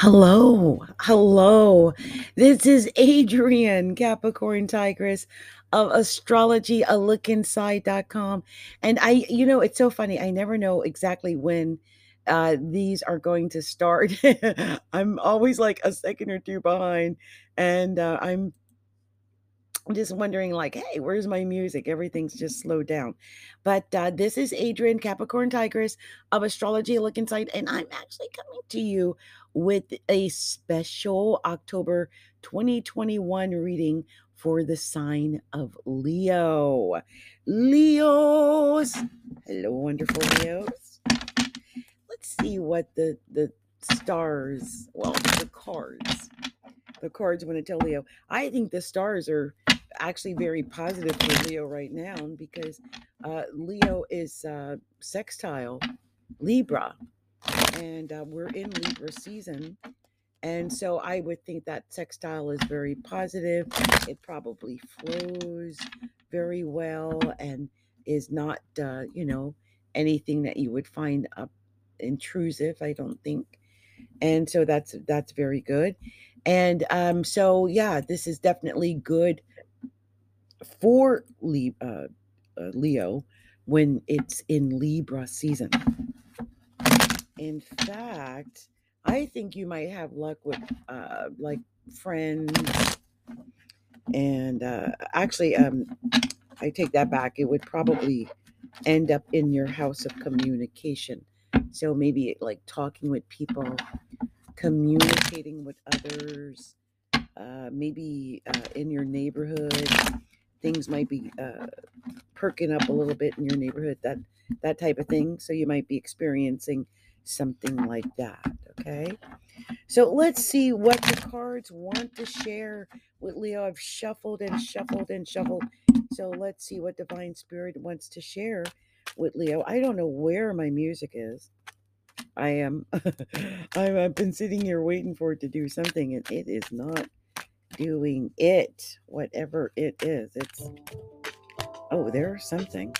Hello, hello. This is Adrian Capricorn Tigress of astrology a look inside.com and I you know it's so funny I never know exactly when uh these are going to start. I'm always like a second or two behind and uh, I'm just wondering like, "Hey, where's my music?" Everything's just slowed down. But, uh, this is adrian Capricorn Tigress of Astrology A Look Inside, and I'm actually coming to you with a special October 2021 reading for the sign of Leo. Leos! Hello, wonderful Leos. Let's see what the the stars, well, the cards the cards want to tell Leo. I think the stars are actually very positive for Leo right now because uh, Leo is uh, sextile Libra, and uh, we're in Libra season. And so I would think that sextile is very positive. It probably flows very well and is not, uh, you know, anything that you would find uh, intrusive. I don't think, and so that's that's very good. And um, so yeah, this is definitely good for Le- uh, uh, Leo when it's in Libra season. In fact, I think you might have luck with uh, like friends. And uh, actually, um, I take that back. It would probably end up in your house of communication. So maybe like talking with people, communicating with others, uh, maybe uh, in your neighborhood, things might be uh, perking up a little bit in your neighborhood, that that type of thing. So you might be experiencing something like that. Okay. So let's see what the cards want to share with Leo. I've shuffled and shuffled and shuffled. So let's see what Divine Spirit wants to share with Leo. I don't know where my music is. I am. I've been sitting here waiting for it to do something, and it is not doing it, whatever it is. It's, oh, there's something.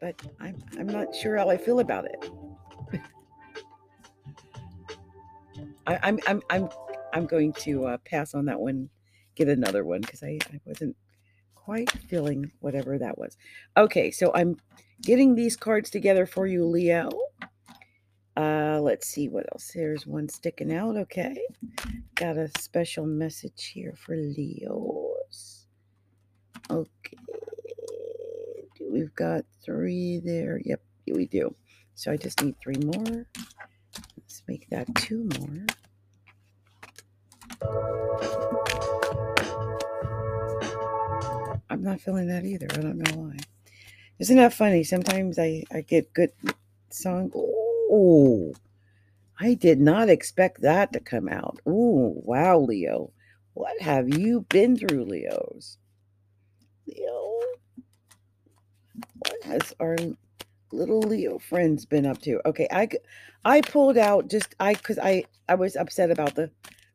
But I'm, I'm not sure how I feel about it. I, I'm, I'm, I'm, I'm going to uh, pass on that one, get another one because I, I wasn't quite feeling whatever that was. Okay, so I'm getting these cards together for you, Leo. Uh, let's see what else. There's one sticking out. Okay. Got a special message here for Leos. Okay. We've got three there. Yep, we do. So I just need three more. Let's make that two more. I'm not feeling that either. I don't know why. Isn't that funny? Sometimes I, I get good song. Oh, I did not expect that to come out. Oh, wow, Leo. What have you been through, Leos? Leo, what has our little Leo friends been up to? Okay, I I pulled out just I cuz I I was upset about the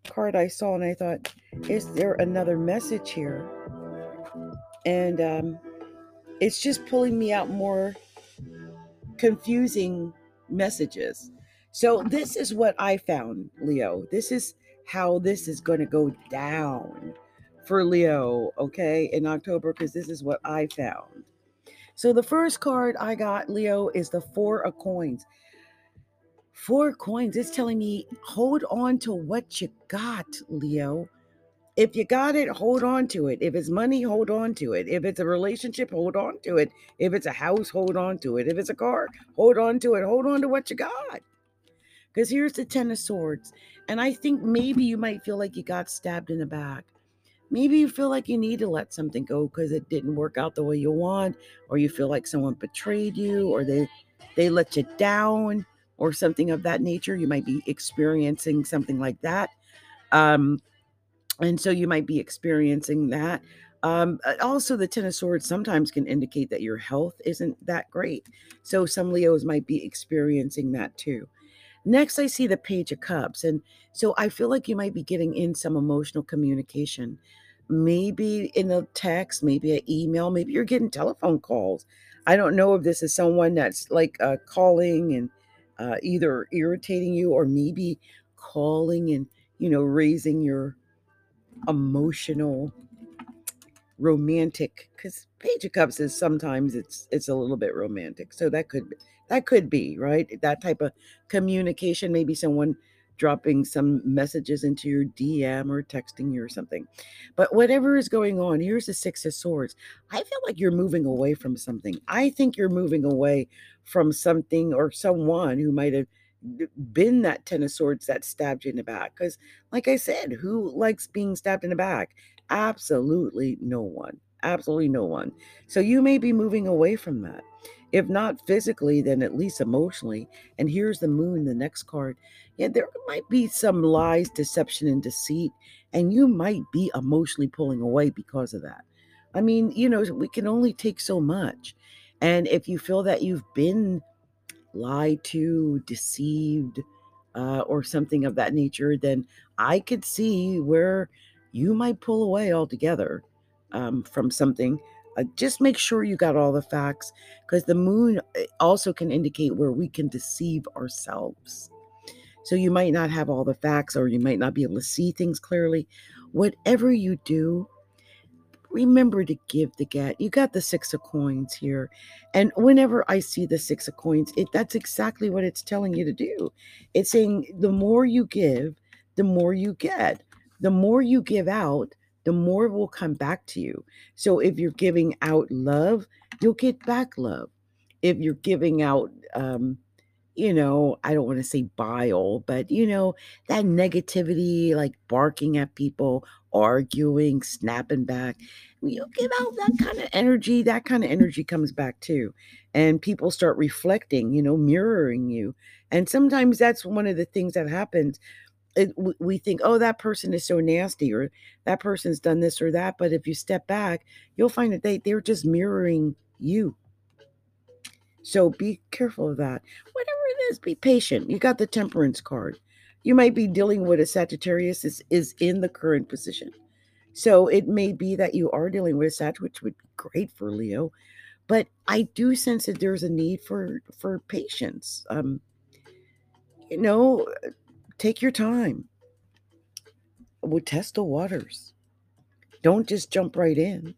card I saw and I thought is there another message here? And um it's just pulling me out more confusing messages. So this is what I found, Leo. This is how this is going to go down for Leo, okay, in October, because this is what I found. So the first card I got, Leo, is the Four of Coins. Four coins is telling me hold on to what you got, Leo. If you got it, hold on to it. If it's money, hold on to it. If it's a relationship, hold on to it. If it's a house, hold on to it. If it's a car, hold on to it. Hold on to what you got. Because here's the Ten of Swords. And I think maybe you might feel like you got stabbed in the back. Maybe you feel like you need to let something go because it didn't work out the way you want, or you feel like someone betrayed you, or they they let you down, or something of that nature. You might be experiencing something like that. Um, and so you might be experiencing that. Um, also, the Ten of Swords sometimes can indicate that your health isn't that great. So some Leos might be experiencing that too. Next, I see the Page of Cups. And so I feel like you might be getting in some emotional communication. Maybe in a text, maybe an email, maybe you're getting telephone calls. I don't know if this is someone that's like uh, calling and uh, either irritating you or maybe calling and you know raising your emotional romantic because page of cups is sometimes it's it's a little bit romantic so that could that could be right that type of communication maybe someone dropping some messages into your dm or texting you or something but whatever is going on here's the six of swords. I feel like you're moving away from something. I think you're moving away from something or someone who might have been that ten of swords that stabbed you in the back because like i said who likes being stabbed in the back? Absolutely no one absolutely no one. So you may be moving away from that if not physically then at least emotionally and here's the moon the next card yeah there might be some lies deception and deceit and you might be emotionally pulling away because of that i mean you know we can only take so much and if you feel that you've been lied to, deceived, uh, or something of that nature, then I could see where you might pull away altogether um, from something. Uh, just make sure you got all the facts because the moon eh, also can indicate where we can deceive ourselves. So you might not have all the facts or you might not be able to see things clearly. Whatever you do, remember to give the get. You got the six of coins here. And whenever I see the six of coins, it that's exactly what it's telling you to do. It's saying the more you give, the more you get. The more you give out, the more will come back to you. So if you're giving out love, you'll get back love. If you're giving out um, you know, I don't want to say bile, but you know, that negativity, like barking at people, arguing, snapping back. You give out that kind of energy, that kind of energy comes back too. And people start reflecting, you know, mirroring you. And sometimes that's one of the things that happens. It, we think, oh, that person is so nasty, or that person's done this or that. But if you step back, you'll find that they, they're just mirroring you. So be careful of that. Whatever it is, be patient. You got the temperance card. You might be dealing with a Sagittarius is, is in the current position. So it may be that you are dealing with a Sag, which would be great for Leo. But I do sense that there's a need for for patience. Um, you know, take your time. We'll test the waters. Don't just jump right in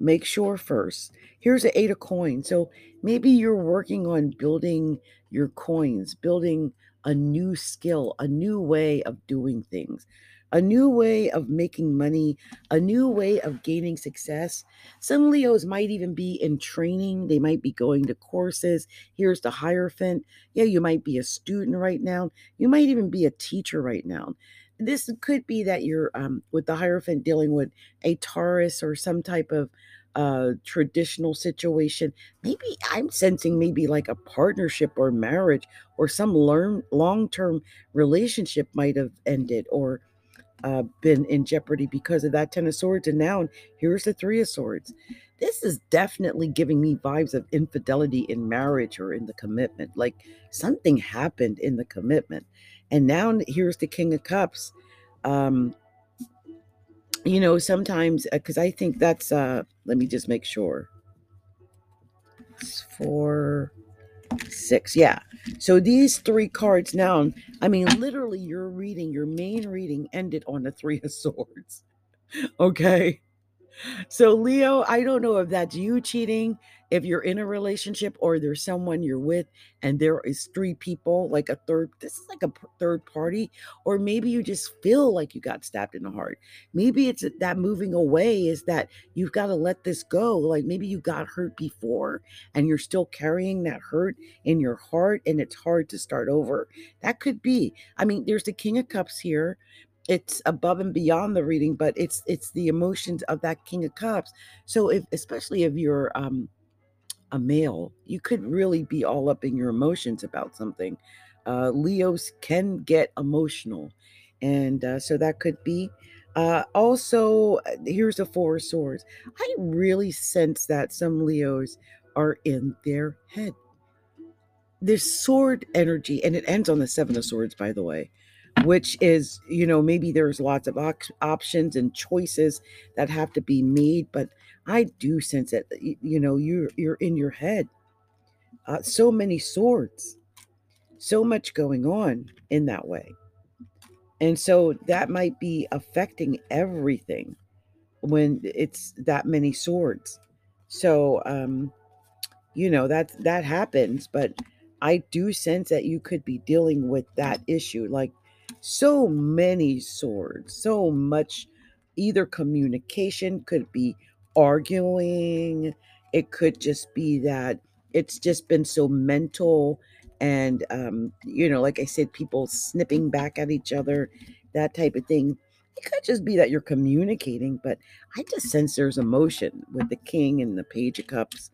make sure first. Here's an eight of coins. So maybe you're working on building your coins, building a new skill, a new way of doing things, a new way of making money, a new way of gaining success. Some Leos might even be in training, they might be going to courses. Here's the Hierophant. Yeah, you might be a student right now, you might even be a teacher right now this could be that you're um, with the Hierophant dealing with a Taurus or some type of uh, traditional situation. Maybe I'm sensing maybe like a partnership or marriage or some learn long-term relationship might have ended or uh, been in jeopardy because of that Ten of Swords. And now here's the Three of Swords. This is definitely giving me vibes of infidelity in marriage or in the commitment. Like something happened in the commitment. And now here's the King of Cups. Um, you know, sometimes because uh, I think that's uh let me just make sure. It's four, six, yeah. So these three cards now, I mean, literally, your reading, your main reading ended on the three of swords. Okay. So, Leo, I don't know if that's you cheating, if you're in a relationship or there's someone you're with and there is three people, like a third, this is like a third party, or maybe you just feel like you got stabbed in the heart. Maybe it's that moving away is that you've got to let this go. Like maybe you got hurt before and you're still carrying that hurt in your heart and it's hard to start over. That could be. I mean, there's the King of Cups here, it's above and beyond the reading but it's it's the emotions of that king of cups so if especially if you're um a male you could really be all up in your emotions about something. Uh leos can get emotional and uh, so that could be uh also uh, here's a four of swords. I really sense that some leos are in their head. There's sword energy and it ends on the seven of swords by the way which is you know maybe there's lots of op- options and choices that have to be made but i do sense that you know you're you're in your head uh, so many swords so much going on in that way. And so that might be affecting everything when it's that many swords. So um you know that that happens, but I do sense that you could be dealing with that issue like so many swords, so much either communication could be arguing, it could just be that it's just been so mental and um, you know like i said people snipping back at each other that type of thing. It could just be that you're communicating but i just sense there's emotion with the king and the page of cups.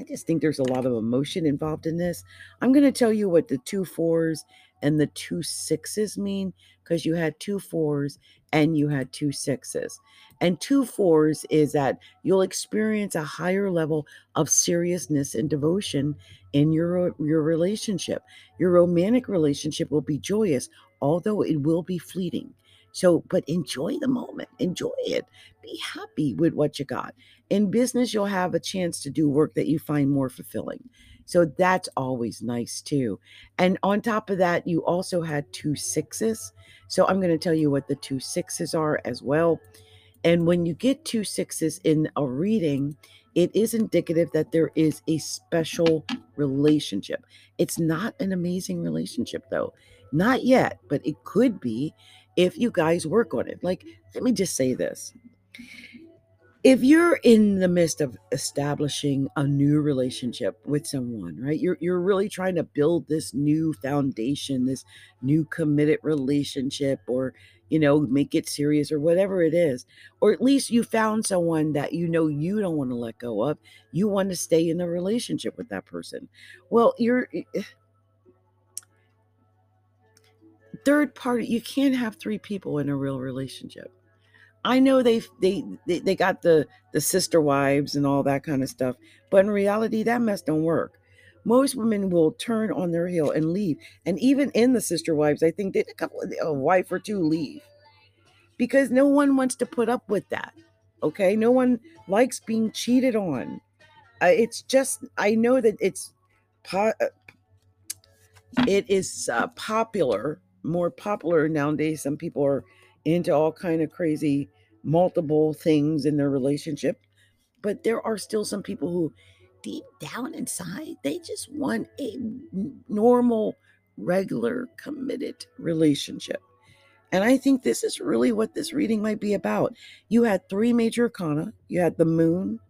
I just think there's a lot of emotion involved in this. I'm going to tell you what the two fours and the two sixes mean because you had two fours and you had two sixes and two fours is that you'll experience a higher level of seriousness and devotion in your your relationship. Your romantic relationship will be joyous, although it will be fleeting. So, but enjoy the moment, enjoy it, be happy with what you got. In business, you'll have a chance to do work that you find more fulfilling. So that's always nice too. And on top of that, you also had two sixes. So I'm going to tell you what the two sixes are as well. And when you get two sixes in a reading, it is indicative that there is a special relationship. It's not an amazing relationship, though. Not yet, but it could be if you guys work on it. Like, let me just say this if you're in the midst of establishing a new relationship with someone right you're you're really trying to build this new foundation this new committed relationship or you know make it serious or whatever it is or at least you found someone that you know you don't want to let go of you want to stay in the relationship with that person. Well you're eh, eh third party you can't have three people in a real relationship I know they they they, got the the sister wives and all that kind of stuff, but in reality, that mess don't work. Most women will turn on their heel and leave, and even in the sister wives, I think did a couple a wife or two leave because no one wants to put up with that. Okay, no one likes being cheated on. Uh, it's just I know that it's po- uh, it is uh, popular, more popular nowadays. Some people are into all kind of crazy multiple things in their relationship but there are still some people who deep down inside they just want a normal regular committed relationship. And i think this is really what this reading might be about. You had three major arcana. You had the moon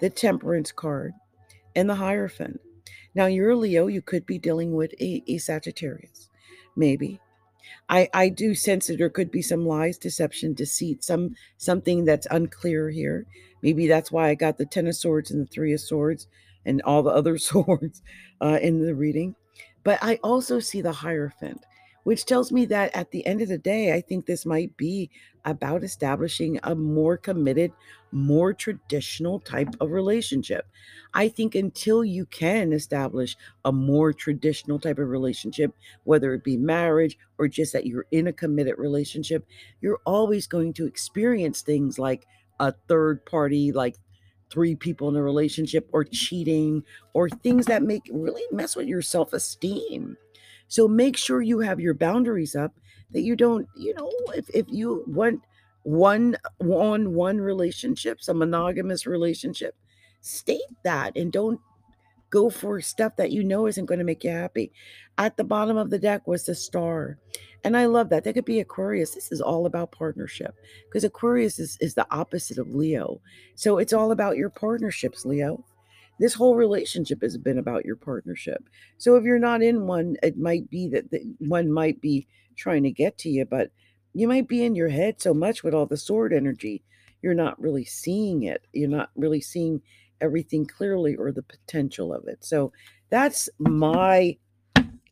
the temperance card and the hierophant. Now you're a leo. You could be dealing with a, a sagittarius maybe I I do sense that there could be some lies, deception, deceit, some something that's unclear here. Maybe that's why I got the Ten of Swords and the Three of Swords and all the other swords uh, in the reading. But I also see the Hierophant, which tells me that at the end of the day, I think this might be about establishing a more committed, more traditional type of relationship. I think until you can establish a more traditional type of relationship, whether it be marriage or just that you're in a committed relationship, you're always going to experience things like a third party, like three people in a relationship, or cheating, or things that make really mess with your self esteem. So make sure you have your boundaries up that you don't, you know, if, if you want one on one relationships, a monogamous relationship, state that and don't go for stuff that you know isn't going to make you happy. At the bottom of the deck was the star. And I love that. That could be Aquarius. This is all about partnership because Aquarius is, is the opposite of Leo. So it's all about your partnerships, Leo. This whole relationship has been about your partnership. So if you're not in one, it might be that the, one might be trying to get to you, but you might be in your head so much with all the sword energy, you're not really seeing it. You're not really seeing everything clearly or the potential of it. So that's my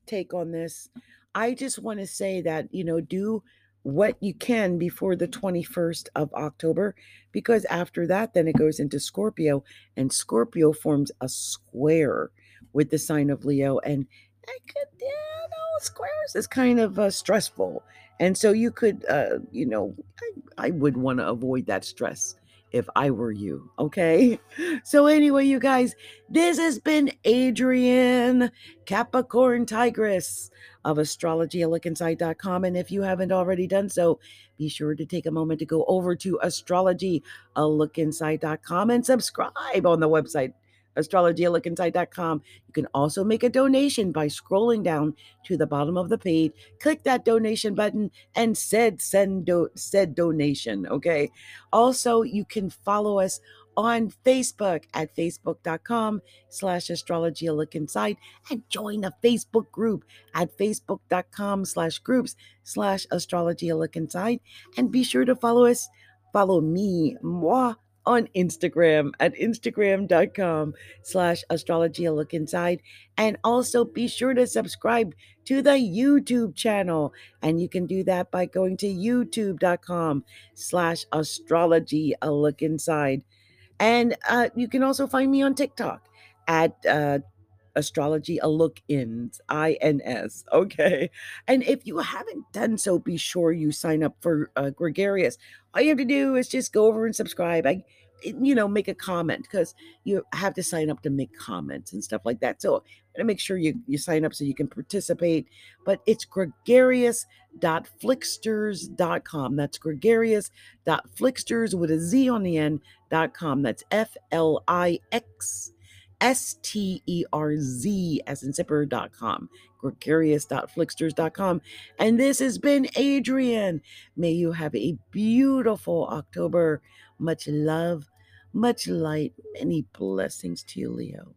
take on this. I just want to say that, you know, do what you can before the 21st of October, because after that, then it goes into Scorpio, and Scorpio forms a square with the sign of Leo. And I could, you know, squares is kind of uh, stressful. And so you could, uh, you know, I, I would want to avoid that stress if I were you. Okay. So, anyway, you guys, this has been Adrian Capricorn Tigress of astrologyalookinside.com. And if you haven't already done so, be sure to take a moment to go over to astrologyalookinside.com and subscribe on the website astrologyalookinside.com. You can also make a donation by scrolling down to the bottom of the page, click that donation button, and said send do- said donation. Okay. Also, you can follow us on Facebook at facebook.com slash astrology look inside and join the Facebook group at facebook.com slash groups slash astrology look inside. And be sure to follow us, follow me, moi, on Instagram at instagram.com slash astrology a look inside. And also be sure to subscribe to the YouTube channel. And you can do that by going to youtube.com slash astrology a look inside. And uh, you can also find me on TikTok at uh, astrology a look ins ins okay and if you haven't done so be sure you sign up for uh, gregarious all you have to do is just go over and subscribe i you know make a comment because you have to sign up to make comments and stuff like that so to make sure you, you sign up so you can participate but it's gregarious.flixsterz.com that's gregarious.flixsterz with a z on the end dot com that's f-l-i-x S T E R Z as in zipper.com, gregarious.flixsterz.com. And this has been Adrian. May you have a beautiful October. Much love, much light, many blessings to you, Leo.